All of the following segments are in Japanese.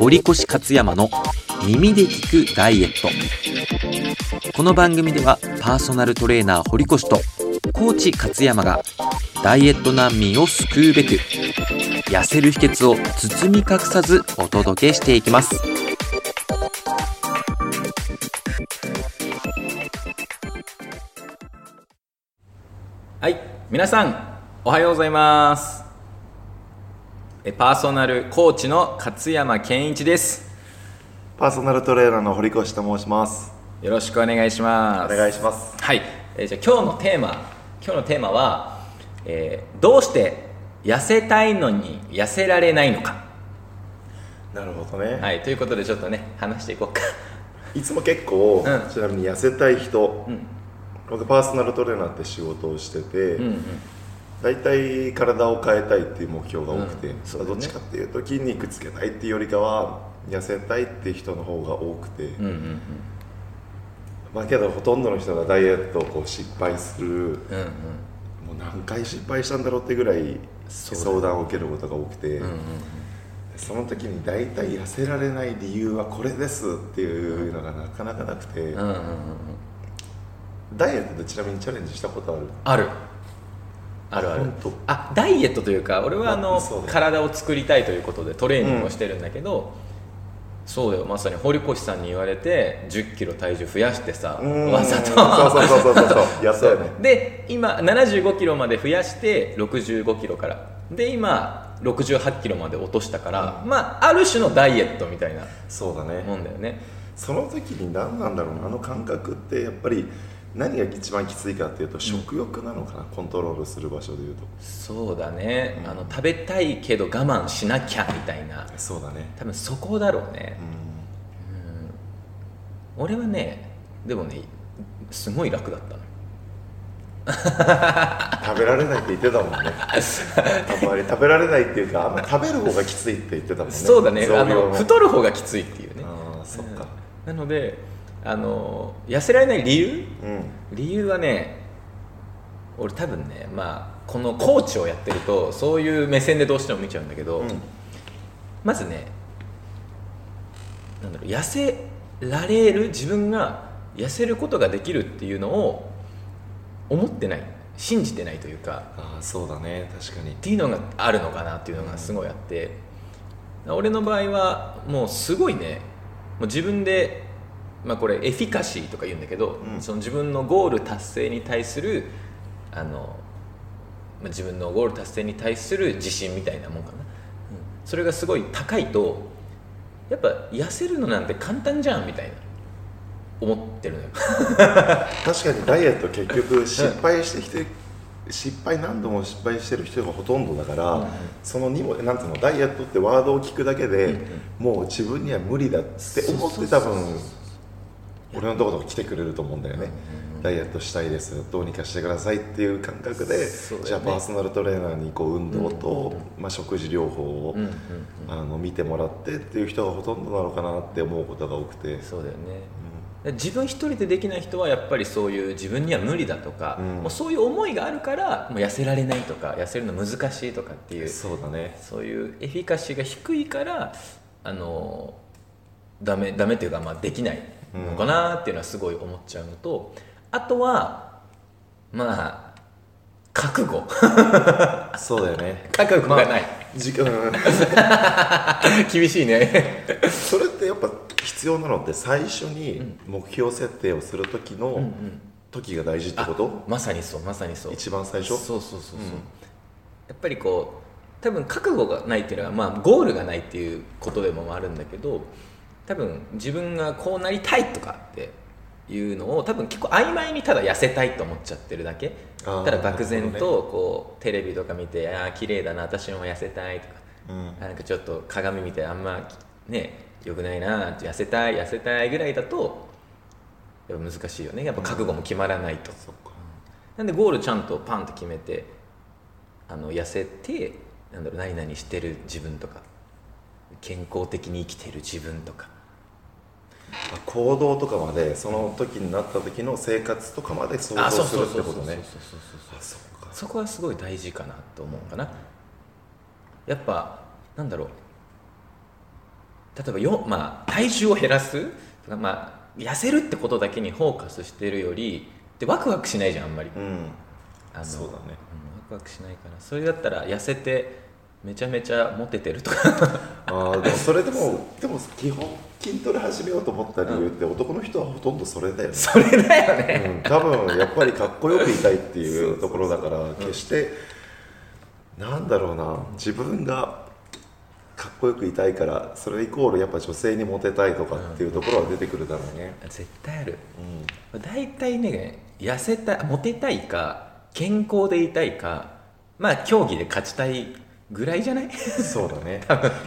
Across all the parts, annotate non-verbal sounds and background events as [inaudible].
堀越勝山の耳で聞くダイエット。この番組ではパーソナルトレーナー堀越とコーチ勝山がダイエット難民を救うべく痩せる秘訣を包み隠さずお届けしていきます。はい皆さんおはようございます。パーソナルコーチの勝山健一です。パーソナルトレーナーの堀越と申します。よろしくお願いします。お願いします。はい、えーじゃあ今日のテーマ今日のテーマは、えーどうして痩せたいのに痩せられないのか。なるほどね。はい。ということでちょっとね話していこうか。い、つも結構、うん。ちなみに痩せたい人、うん。僕パーソナルトレーナーって仕事をしてて、うんうん大体体を変えたいっていう目標が多くて、うん。ね。どっちかっていうと筋肉つけたいっていうよりかは痩せたいっていう人の方が多くて、うんうんまあけどほとんどの人がダイエットをこう失敗する。うんうん。うんもう何回失敗したんだろうってぐらい相談を受けることが多くて、うんうんその時に大体痩せられない理由はこれですっていうのがなかなかなくて、うんうんうんうん。ダイエットでちなみにチャレンジしたことある？あるあるある。あダイエットというか俺はあの体を作りたいということでトレーニングをしてるんだけど、そうだよまさに堀越さんに言われて1 0キロ体重増やしてさわざと。そうそうそうそうそう。[laughs] やったよね。で今7 5キロまで増やして6 5キロから。で今6 8キロまで落としたから、まあある種のダイエットみたいなそうだね。もんだよね。その時に何なんだろうな。あの感覚ってやっぱり何が一番きついかっていうと食欲なのかな、コントロールする場所でいうと。そうだね、あの食べたいけど我慢しなきゃみたいな。そうだね。多分そこだろうね。う、俺はねでもねすごい楽だったの。ん [laughs] 食べられないって言ってたもんね。あんまり食べられないっていうかあんま食べる方がきついって言ってたもんね。そうだね。あの太る方がきついっていうね。ああそっか。なのであの痩せられない理由？うん。理由はね俺多分ねまあこのコーチをやってるとそういう目線でどうしても見ちゃうんだけど、うん。まずねなんだろう痩せられる自分が痩せることができるっていうのを思ってない信じてないというかああそうだね確かに。っていうのがあるのかなっていうのがすごいあって、俺の場合はもうすごいねもう自分で、まあ、これエフィカシーとか言うんだけど、うん。その自分のゴール達成に対するあの、まあ、自分のゴール達成に対する自信みたいなもんかな、うん。それがすごい高いとやっぱ痩せるのなんて簡単じゃんみたいな思ってるのよ。確かにダイエット結局失敗してきて、失敗何度も失敗してる人がほとんどだから、うんうん。そのにもなんていうのダイエットってワードを聞くだけで、うん。もう自分には無理だって思って多分俺のところ来てくれると思うんだよね、ダイエットしたいです。どうにかしてくださいっていう感覚で、ね。じゃあパーソナルトレーナーにこう運動と、まあ、食事療法を、うんうんあの見てもらってっていう人がほとんどなのかなって思うことが多くて、そうだよね、自分一人でできない人はやっぱりそういう自分には無理だとか、うん。もうそういう思いがあるからもう痩せられないとか痩せるの難しいとかっていうそうだね。そういうエフィカシーが低いからあのダメダメっていうか、まあ、できないのかなっていうのはすごい思っちゃうのと、あとはまあ覚悟。そうだよね。覚悟がない、時間 [laughs] 厳しいね。それってやっぱ必要なのって最初に目標設定をする時の時が大事ってこと、まさにそうまさにそう。一番最初？そうそうそうそう、うん。やっぱりこう多分覚悟がないっていうのはまあゴールがないっていうことでもあるんだけど多分自分がこうなりたいとかっていうのを多分結構曖昧にただ痩せたいと思っちゃってるだけ。ただ漠然とこうテレビとか見てああ綺麗だな私も痩せたいとか。うん。あなんかちょっと鏡見てあんまねよくないな痩せたい痩せたいぐらいだとやっぱ難しいよね。やっぱ覚悟も決まらないと、そっか。なんでゴールちゃんとパンと決めてあの痩せてなんだろう何々してる自分とか健康的に生きてる自分とか。あ行動とかまでその時になった時の生活とかまで想あ像するってことね。そうそうそうそうそう。あそっか。そこはすごい大事かなと思うかな。やっぱなんだろう。例えばよ、まあ、体重を減らす。とか、まあ、痩せるってことだけにフォーカスしてるよりでワクワクしないじゃんあんまり、うん。あのそうだね。うんワクワクしないから。それだったら痩せてめちゃめちゃモテてるとか。ああでもそれでもでも基本筋トレ始めようと思った理由って男の人はほとんどそれだよね、それだよね、うん、多分やっぱりかっこよくいたいっていそうところだから決してなんだろうな自分がかっこよくいたいからそれイコールやっぱ女性にモテたいとかっていうところは出てくるだろうね、絶対ある。う大体ね痩せたいモテたいか健康でいたいかまあ競技で勝ちたいぐらいじゃない？ん、そうだね。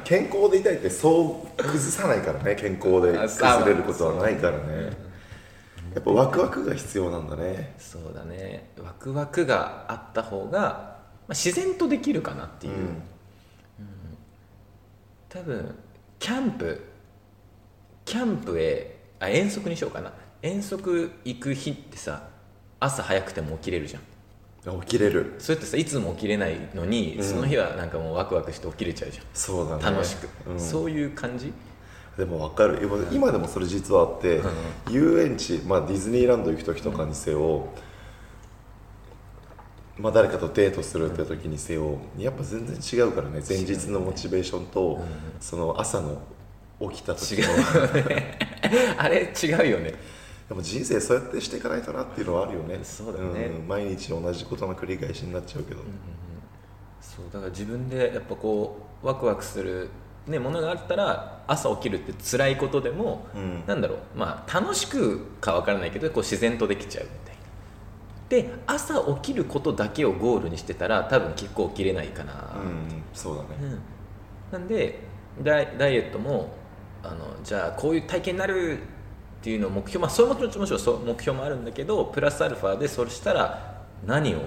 健康でいたいってそう崩さないからね健康で崩れることはないからね。やっぱワクワクが必要なんだね。そうだね。ワクワクがあった方が、まあ、自然とできるかなっていう、多分キャンプキャンプへあ遠足にしようかな。遠足行く日ってさ朝早くても起きれるじゃんうん、起きれる。それってさいつも起きれないのに、うん。その日はなんかもうワクワクして起きれちゃうじゃん。そうだね。楽しく、うん。そういう感じ？でも分かる。今今でもそれ実はあって、うん。遊園地、まあ、ディズニーランド行く時とかにせよ、まあ、誰かとデートするって時にせよやっぱ全然違うからね。前日のモチベーションと、その朝の起きた時違のね。あれ違うよねでも人生そうやってしていかないとなっていうのはあるよね。そうだね。ん。毎日同じことの繰り返しになっちゃうけど、そうだから自分でやっぱこうワクワクする、ね、ものがあったら朝起きるって辛いことでも、うん。なんだろうまあ楽しくか分からないけどこう自然とできちゃうみたいな。で朝起きることだけをゴールにしてたら多分結構起きれないかな、うん。そうだね、うん。なんでダイダイエットもあのじゃあこういう体験になるっていうのを目標まあそれももちろんそう目標もあるんだけどプラスアルファでそれしたら何を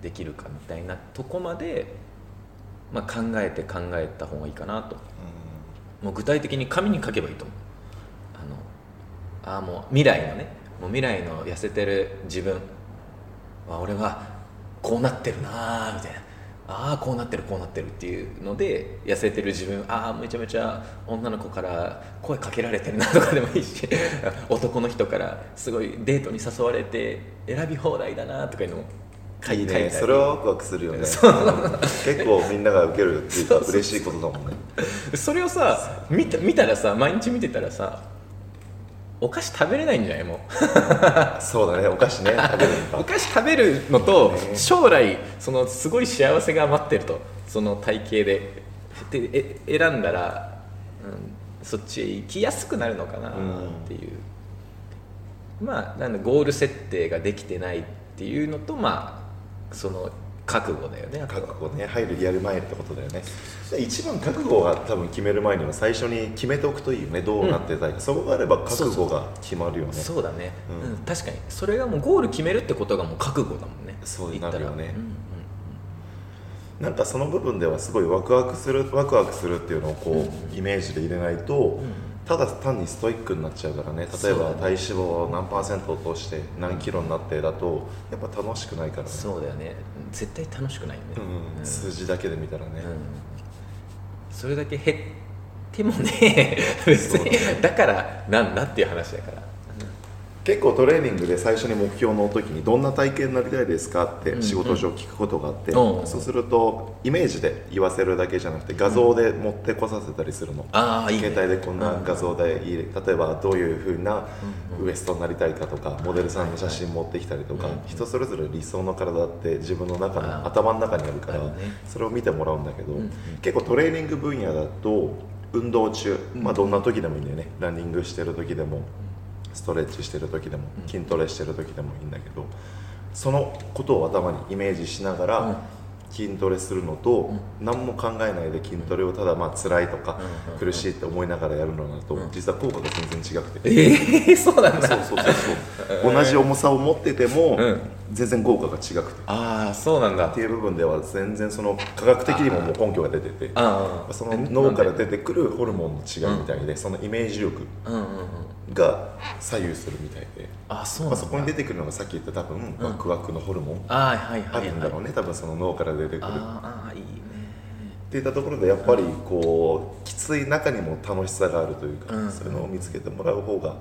できるかみたいなとこまで、まあ、考えて考えた方がいいかなと。もう具体的に紙に書けばいいと思う。あのあーもう未来のねもう未来の痩せてる自分。は俺はこうなってるなーみたいなああこうなってるこうなってるっていうので痩せてる自分ああめちゃめちゃ女の子から声かけられてるなとかでもいいし [laughs] 男の人からすごいデートに誘われて選び放題だなとかいうのも書いいい書いたりねそれはワクワクするよね。[laughs] 結構みんなが受けるっていうか嬉しいことだもんね。それをさ見た見たらさ毎日見てたらさお菓子食べれないんじゃない？もう。[laughs] そうだね。お菓子ね。[laughs] 食べるのおか菓子食べるのとね。将来そのすごい幸せが待ってると。その体型で。でえ選んだら、うん、そっちへ行きやすくなるのかなっていう、まあなんだゴール設定ができてないっていうのとまあその覚悟だよね。覚悟ね。入るやる前ってことだよね。で一番覚悟が多分決める前には最初に決めておくといいよね。どうなってたいか、そこがあれば覚悟が決まるよね。そうだね、うん。うん。確かに。それがもうゴール決めるってことがもう覚悟だもんね。そうなるよね。うんうんなんかその部分ではすごいワクワクするワクワクするっていうのをこう、イメージで入れないと、ただ単にストイックになっちゃうからね。例えば体脂肪を何パーセント落として何キロになってだとやっぱ楽しくないからね。そうだよね。絶対楽しくないよね、うんうん。数字だけで見たらね、うん。それだけ減ってもね。[laughs] 別に。だからなんだっていう話だから結構トレーニングで最初に目標の時にどんな体型になりたいですかってうん仕事上聞くことがあって、うん。そうするとイメージで言わせるだけじゃなくて画像で持ってこさせたりするの、ああいい、ね、携帯でこんな画像でいい例えばどういうふうなウエストになりたいかとかモデルさんの写真持ってきたりとかうん。うん人それぞれ理想の体って自分の中の頭の中にあるからそれを見てもらうんだけどうんうん。結構トレーニング分野だと運動中まあどんな時でもいいんだよね。ランニングしてる時でもストレッチしてる時でもうん。筋トレしてる時でもいいんだけどそのことを頭にイメージしながうん。ら筋トレするのと何も考えないで筋トレをただまあ辛いとか苦しいって思いながらやるのだとうん。実は効果が全然違くて。ええそうなんだ。そうそうそうそう。[laughs] 同じ重さを持っててもうん全然効果が違くて。ああそうなんだ。っていう部分では全然その科学的にももう根拠が出ててああその脳から出てくるホルモンの違いみたいで？そのイメージ力うん。うんうんが左右するみたいで、まあ、あそうなんだ。そこに出てくるのがさっき言った多分ワクワクのホルモンあるんだろうね多分その脳から出てくる。ああいいね。っていったところでやっぱりこうきつい中にも楽しさがあるというか、うん。そういうのを見つけてもらう方が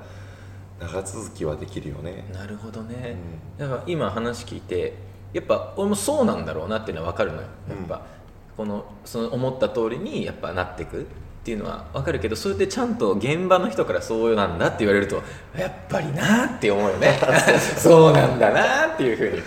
長続きはできるよね。なるほどね、だから今話聞いてやっぱ俺もそうなんだろうなっていうのは分かるのよ。やっぱ、このその思った通りにやっぱなってくっていうのは分かるけどそれでちゃんと現場の人からそうなんだって言われるとやっぱりなって思うよね。[laughs] そうなんだなっていうふうに。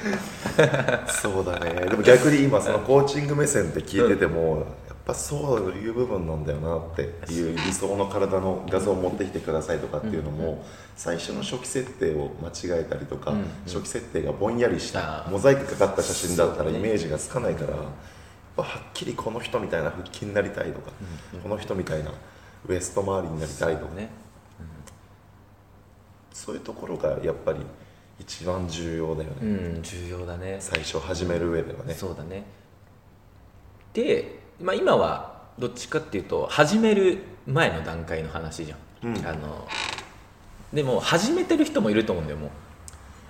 [laughs] そうだね。でも逆に今そのコーチング目線って聞いてても、ぱそういう部分なんだよなっていう理想の体の画像を持ってきてくださいとかっていうのも、最初の初期設定を間違えたりとか、初期設定がぼんやりしたモザイクかかった写真だったらイメージがつかないから、やっぱはっきりこの人みたいな腹筋になりたいとか、この人みたいなウエスト周りになりたいとか、ね。そういうところがやっぱり一番重要だよね、うん。重要だね。最初始める上ではね。そうだね。で、まあ、今はどっちかっていうと始める前の段階の話じゃん、うん。あのでも始めてる人もいると思うんだよもう。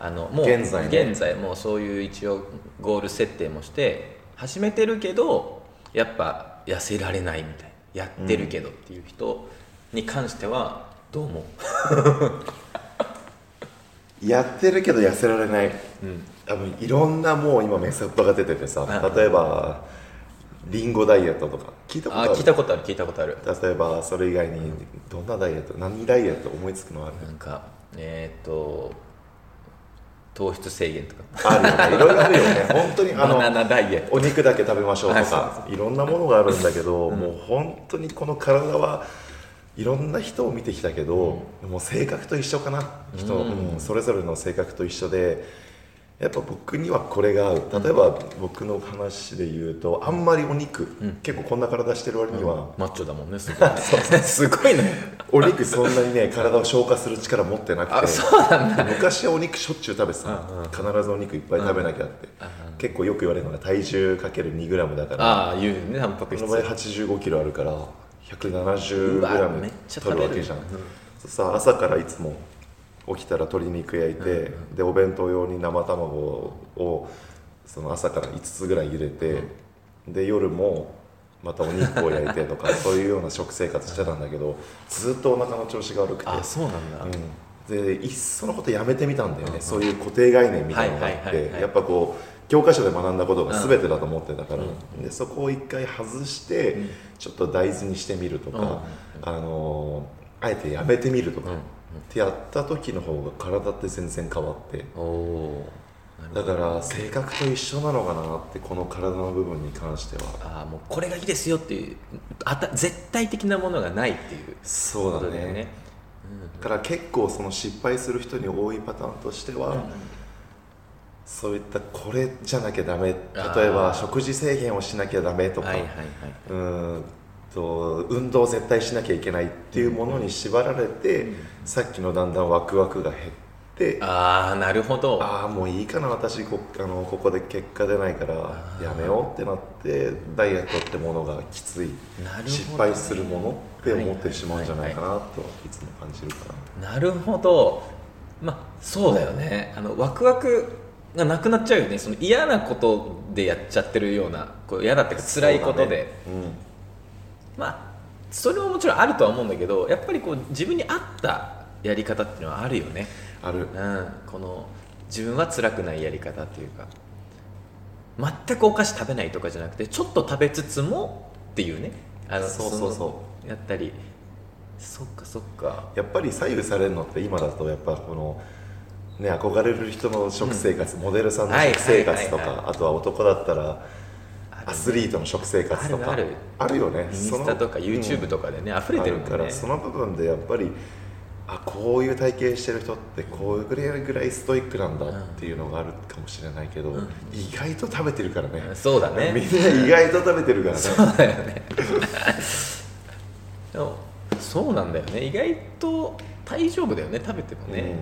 あのもう現在ね現在もうそういう一応ゴール設定もして始めてるけどやっぱ痩せられないみたいな。やってるけどっていう人に関してはどう思う、[laughs] やってるけど痩せられない、うん。あのいろんなもう今メソッドが出ててさうん。例えばリンゴダイエットとか聞いたことある？あ聞いたことある聞いたことある。例えばそれ以外にどんなダイエット何ダイエット思いつくのある？なんかえっ、と糖質制限とか。あるよね。いろいろあるよね。[laughs] 本当にあのナダイエット。お肉だけ食べましょうとかいろんなものがあるんだけど、もう本当にこの体はいろんな人を見てきたけど、もう性格と一緒かな。人、うん。うんそれぞれの性格と一緒でやっぱ僕にはこれが合う。例えば僕の話で言うとあんまりお肉、結構こんな体してる割には、マッチョだもんねすごい [laughs] [laughs] すごいね。お肉そんなにね体を消化する力持ってなくてあそうなんだ。昔はお肉しょっちゅう食べてた。うんうん。必ずお肉いっぱい食べなきゃって結構よく言われるのが体重かける 2g だからああ言うねタンパク質。この場合8 5キロあるからうわ 170g めっちゃ取る。るわけじゃん、そうさ朝からいつも起きたら鶏肉焼いて、でお弁当用に生卵をその朝から5つぐらい茹でて、で夜もまたお肉を焼いてとか [laughs] そういうような食生活してたんだけどずっとお腹の調子が悪くて。あそうなんだ、うん、でいっそのことやめてみたんだよね、そういう固定概念みたいなのがあってやっぱこう教科書で学んだことが全てだと思ってたから、でそこを一回外して、ちょっと大豆にしてみるとか、あのーあえてやめてみるとか、ってやった時の方が体って全然変わって。だから性格と一緒なのかなってこの体の部分に関しては。ああもうこれがいいですよっていうあた絶対的なものがないっていう。そうだね。だよね。だから結構その失敗する人に多いパターンとしては、そういったこれじゃなきゃダメ。例えば食事制限をしなきゃダメとか、はいはいはいうーんと運動絶対しなきゃいけないっていうものに縛られて、さっきのだんだんワクワクが減ってああなるほど。ああもういいかな私こあのここで結果出ないからやめようってなってダイエットってものがきつい。なるほどね。失敗するものって思ってしまうんじゃないかなといつも感じるかな。なるほど。まあそうだよね。あのワクワクがなくなっちゃうよね。その嫌なことでやっちゃってるようなこう嫌だっていうか辛いことで、そうだねまあそれももちろんあるとは思うんだけどやっぱりこう自分に合ったやり方っていうのはあるよね、うん、ある。うん、この自分は辛くないやり方っていうか全くお菓子食べないとかじゃなくてちょっと食べつつもっていうね。あのそうそうそう。のやったり。そっかそっか。やっぱり左右されるのって今だとやっぱこのね憧れる人の食生活、モデルさんのはい食生活とか、あとは男だったらアスリートの食生活とか。あるあるよね。インスタとか YouTube とかでね、溢れてるからその部分でやっぱりあこういう体型してる人ってこういうぐらいストイックなんだっていうのがあるかもしれないけど、ん。意外と食べてるからね、そうだね。[laughs] みんな意外と食べてるからね。そうだよね。[laughs] でもそうなんだよね。意外と大丈夫だよね食べてもね、うん。うん。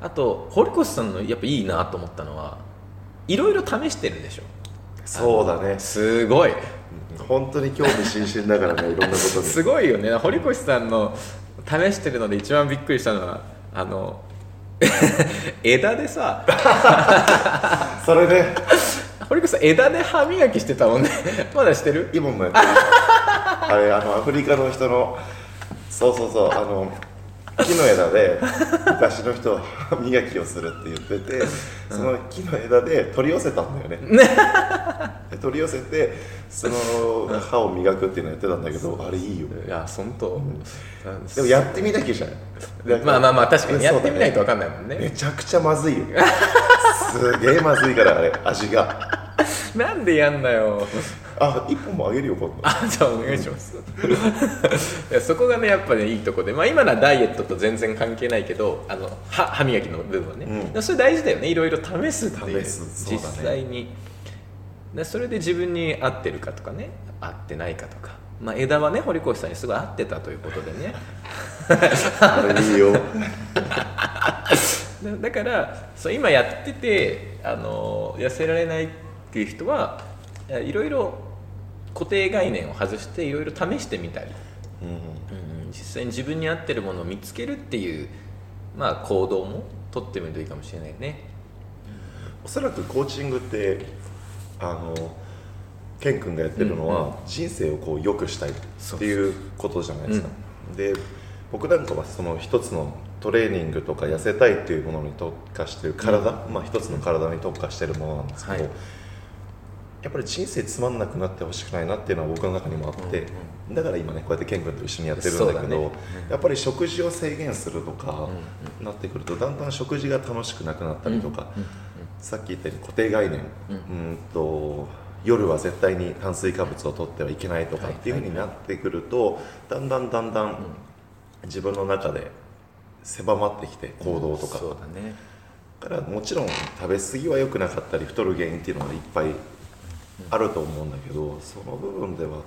あと堀越さんのやっぱいいなと思ったのはいろいろ試してるでしょそうだね。すごい。本当に興味津々だからね [laughs] いろんなことに。すごいよね。堀越さんの試してるので一番びっくりしたのはあの [laughs] 枝でさ。[laughs] それね。堀口さん枝で歯磨きしてたもんね。まだしてる？今もやってる。あれあのアフリカの人のそうそうそうあの木の枝で昔の人は歯 [laughs] 磨きをするって言っててその木の枝で取り寄せたんだよね。で取り寄せてその歯を磨くっていうのをやってたんだけどあれいいよ。いや本当、でもやってみなきゃじゃん。まあまあまあ確かにやってみないと分かんないもんね。だねめちゃくちゃまずいよ。すげえまずいからあれ味が。なんでやんなよあ一本もあげるよ今度。あじゃあお願いします。いやそこがねやっぱねいいとこでまあ今のはダイエットと全然関係ないけどあの歯歯磨きの部分はね、うん。それ大事だよね。いろいろ試すっていう。試す。そう実際に。でそれで自分に合ってるかとかね。合ってないかとか。まあ枝はね堀越さんにすごい合ってたということでね。あれいいよ。[laughs] だだからそう今やっててあの痩せられないっていう人はいろいろ固定概念を外していろいろ試してみたり、うんうん。実際に自分に合ってるものを見つけるっていう、まあ、行動も取ってみるといいかもしれないね。おそらくコーチングってあのケン君がやってるのは、人生をこう良くしたいっていうことじゃないですか、で僕なんかはその一つのトレーニングとか痩せたいっていうものに特化してる体、まあ一つの体に特化してるものなんですけど、はいやっぱり人生つまんなくなってほしくないなっていうのは僕の中にもあって、だから今ねこうやってケン君と一緒にやってるんだけどそうだね。やっぱり食事を制限するとかなってくるとだんだん食事が楽しくなくなったりとか、さっき言ったように固定概念、うん、と夜は絶対に炭水化物を取ってはいけないとかっていうふうになってくると、だんだんだんだん自分の中で狭まってきて行動とか、そうだね。だからもちろん食べ過ぎは良くなかったり太る原因っていうのはいっぱいあると思うんだけどその部分では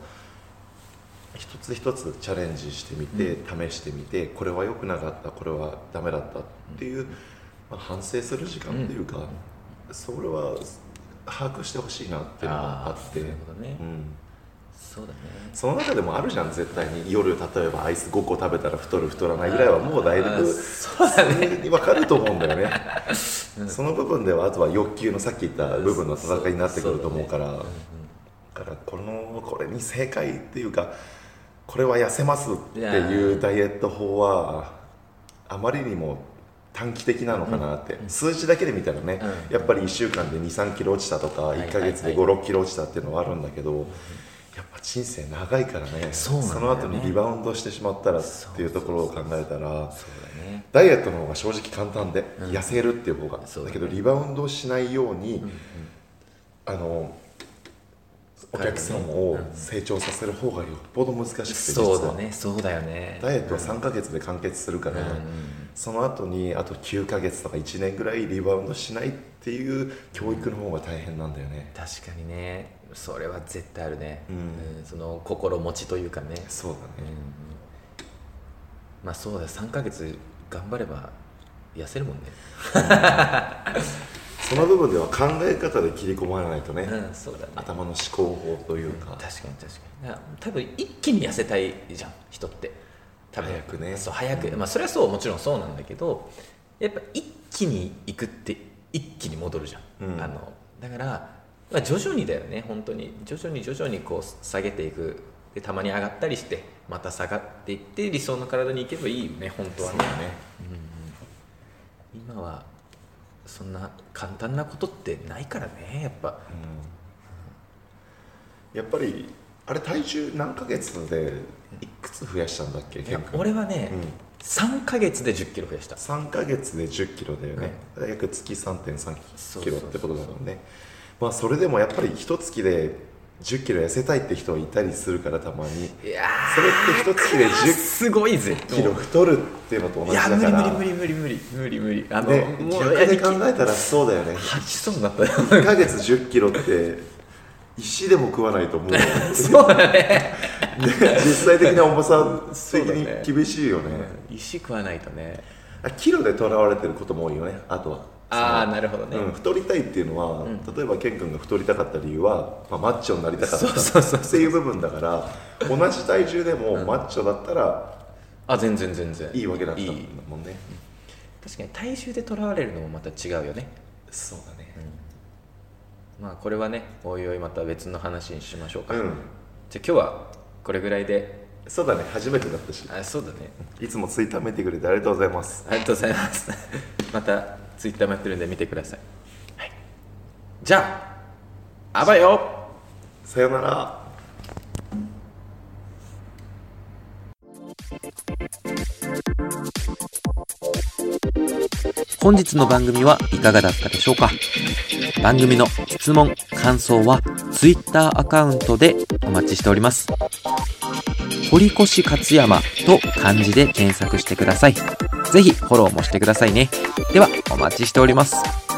一つ一つチャレンジしてみて、試してみてこれは良くなかったこれはダメだったっていう、まあ、反省する時間っていうか、それは把握してほしいなっていうのがあって。うん、そうだね。その中でもあるじゃん絶対に。夜例えばアイス5個食べたら太る太らないぐらいはもうだいぶそうだね。に分かると思うんだよね、その部分ではあとは欲求のさっき言った部分の戦いになってくると思うから、だからこのこれに正解っていうかこれは痩せますっていうダイエット法はあまりにも短期的なのかなって、数字だけで見たらね、うやっぱり1週間で2 3キロ落ちたとかいはい1か月で5 6キロ落ちたっていうのはあるんだけど、人生長いからね。そね。の後にリバウンドしてしまったらっていうところを考えたらダイエットの方が正直簡単で、痩せるっていう方が。だけどリバウンドしないように、あのお客さんを成長させる方がよっぽど難しくて実はそうだねそうだよね。ダイエットは3ヶ月で完結するから、その後にあと9ヶ月とか1年ぐらいリバウンドしないっていう教育の方が大変なんだよね、確かにね。それは絶対あるね、うん。うん。その心持ちというかね。そうだね、まあそうだ3ヶ月頑張れば痩せるもんねその部分では考え方で切り込まないとね、うんそうだね。頭の思考法というか、確かに確かに。だから多分一気に痩せたいじゃん人って。多分。早くね。そう早く、まあそれはそうもちろんそうなんだけどやっぱ一気に行くって一気に戻るじゃん、うん。あのだから、まあ、徐々にだよね本当に。徐々に徐々にこう下げていく。でたまに上がったりしてまた下がっていって理想の体に行けばいいよね本当はね。そうだね。今はそんな簡単なことってないからねやっぱ。やっぱりあれ体重何ヶ月でいくつ増やしたんだっけ俺はね、うん。3ヶ月で1 0キロ増やした。3ヶ月で1 0キロだよね、約月3.3キロってことだもんね。まあそれでもやっぱり一月で1 0キロ痩せたいって人はいたりするからたまに。いやそれって一月でーすごいぜ。1 0キロ太るっていうのと同いやじだから。無理無理無理無理無理無理。あの、ねもう逆で考えたらそうだよね吐きそうになったよ1ヶ月1 0キロって石でも食わないともうねそうだね実際的な重さ的に厳しいよね石食わないとねあキロでとらわれてることも多いよねあとはああなるほどね、うん、太りたいっていうのは、例えばケン君が太りたかった理由は、まあ、マッチョになりたかったそうそうそうっていう部分だから同じ体重でもマッチョだったらあ全然全然。いいわけだったもんね。確かに体重でとらわれるのもまた違うよね。そうだね、まあこれはねおいおいまた別の話にしましょうか、うん。じゃあ今日はこれぐらいで。そうだね。初めてだったし。あそうだね。いつもツイッター見てくれてありがとうございます。ありがとうございます。[laughs] またツイッターもやってるんで見てください、はい、じゃああばよさよなら本日の番組はいかがだったでしょうか？番組の質問、感想は Twitter アカウントでお待ちしております。堀越勝山と漢字で検索してください。ぜひフォローもしてくださいね。ではお待ちしております。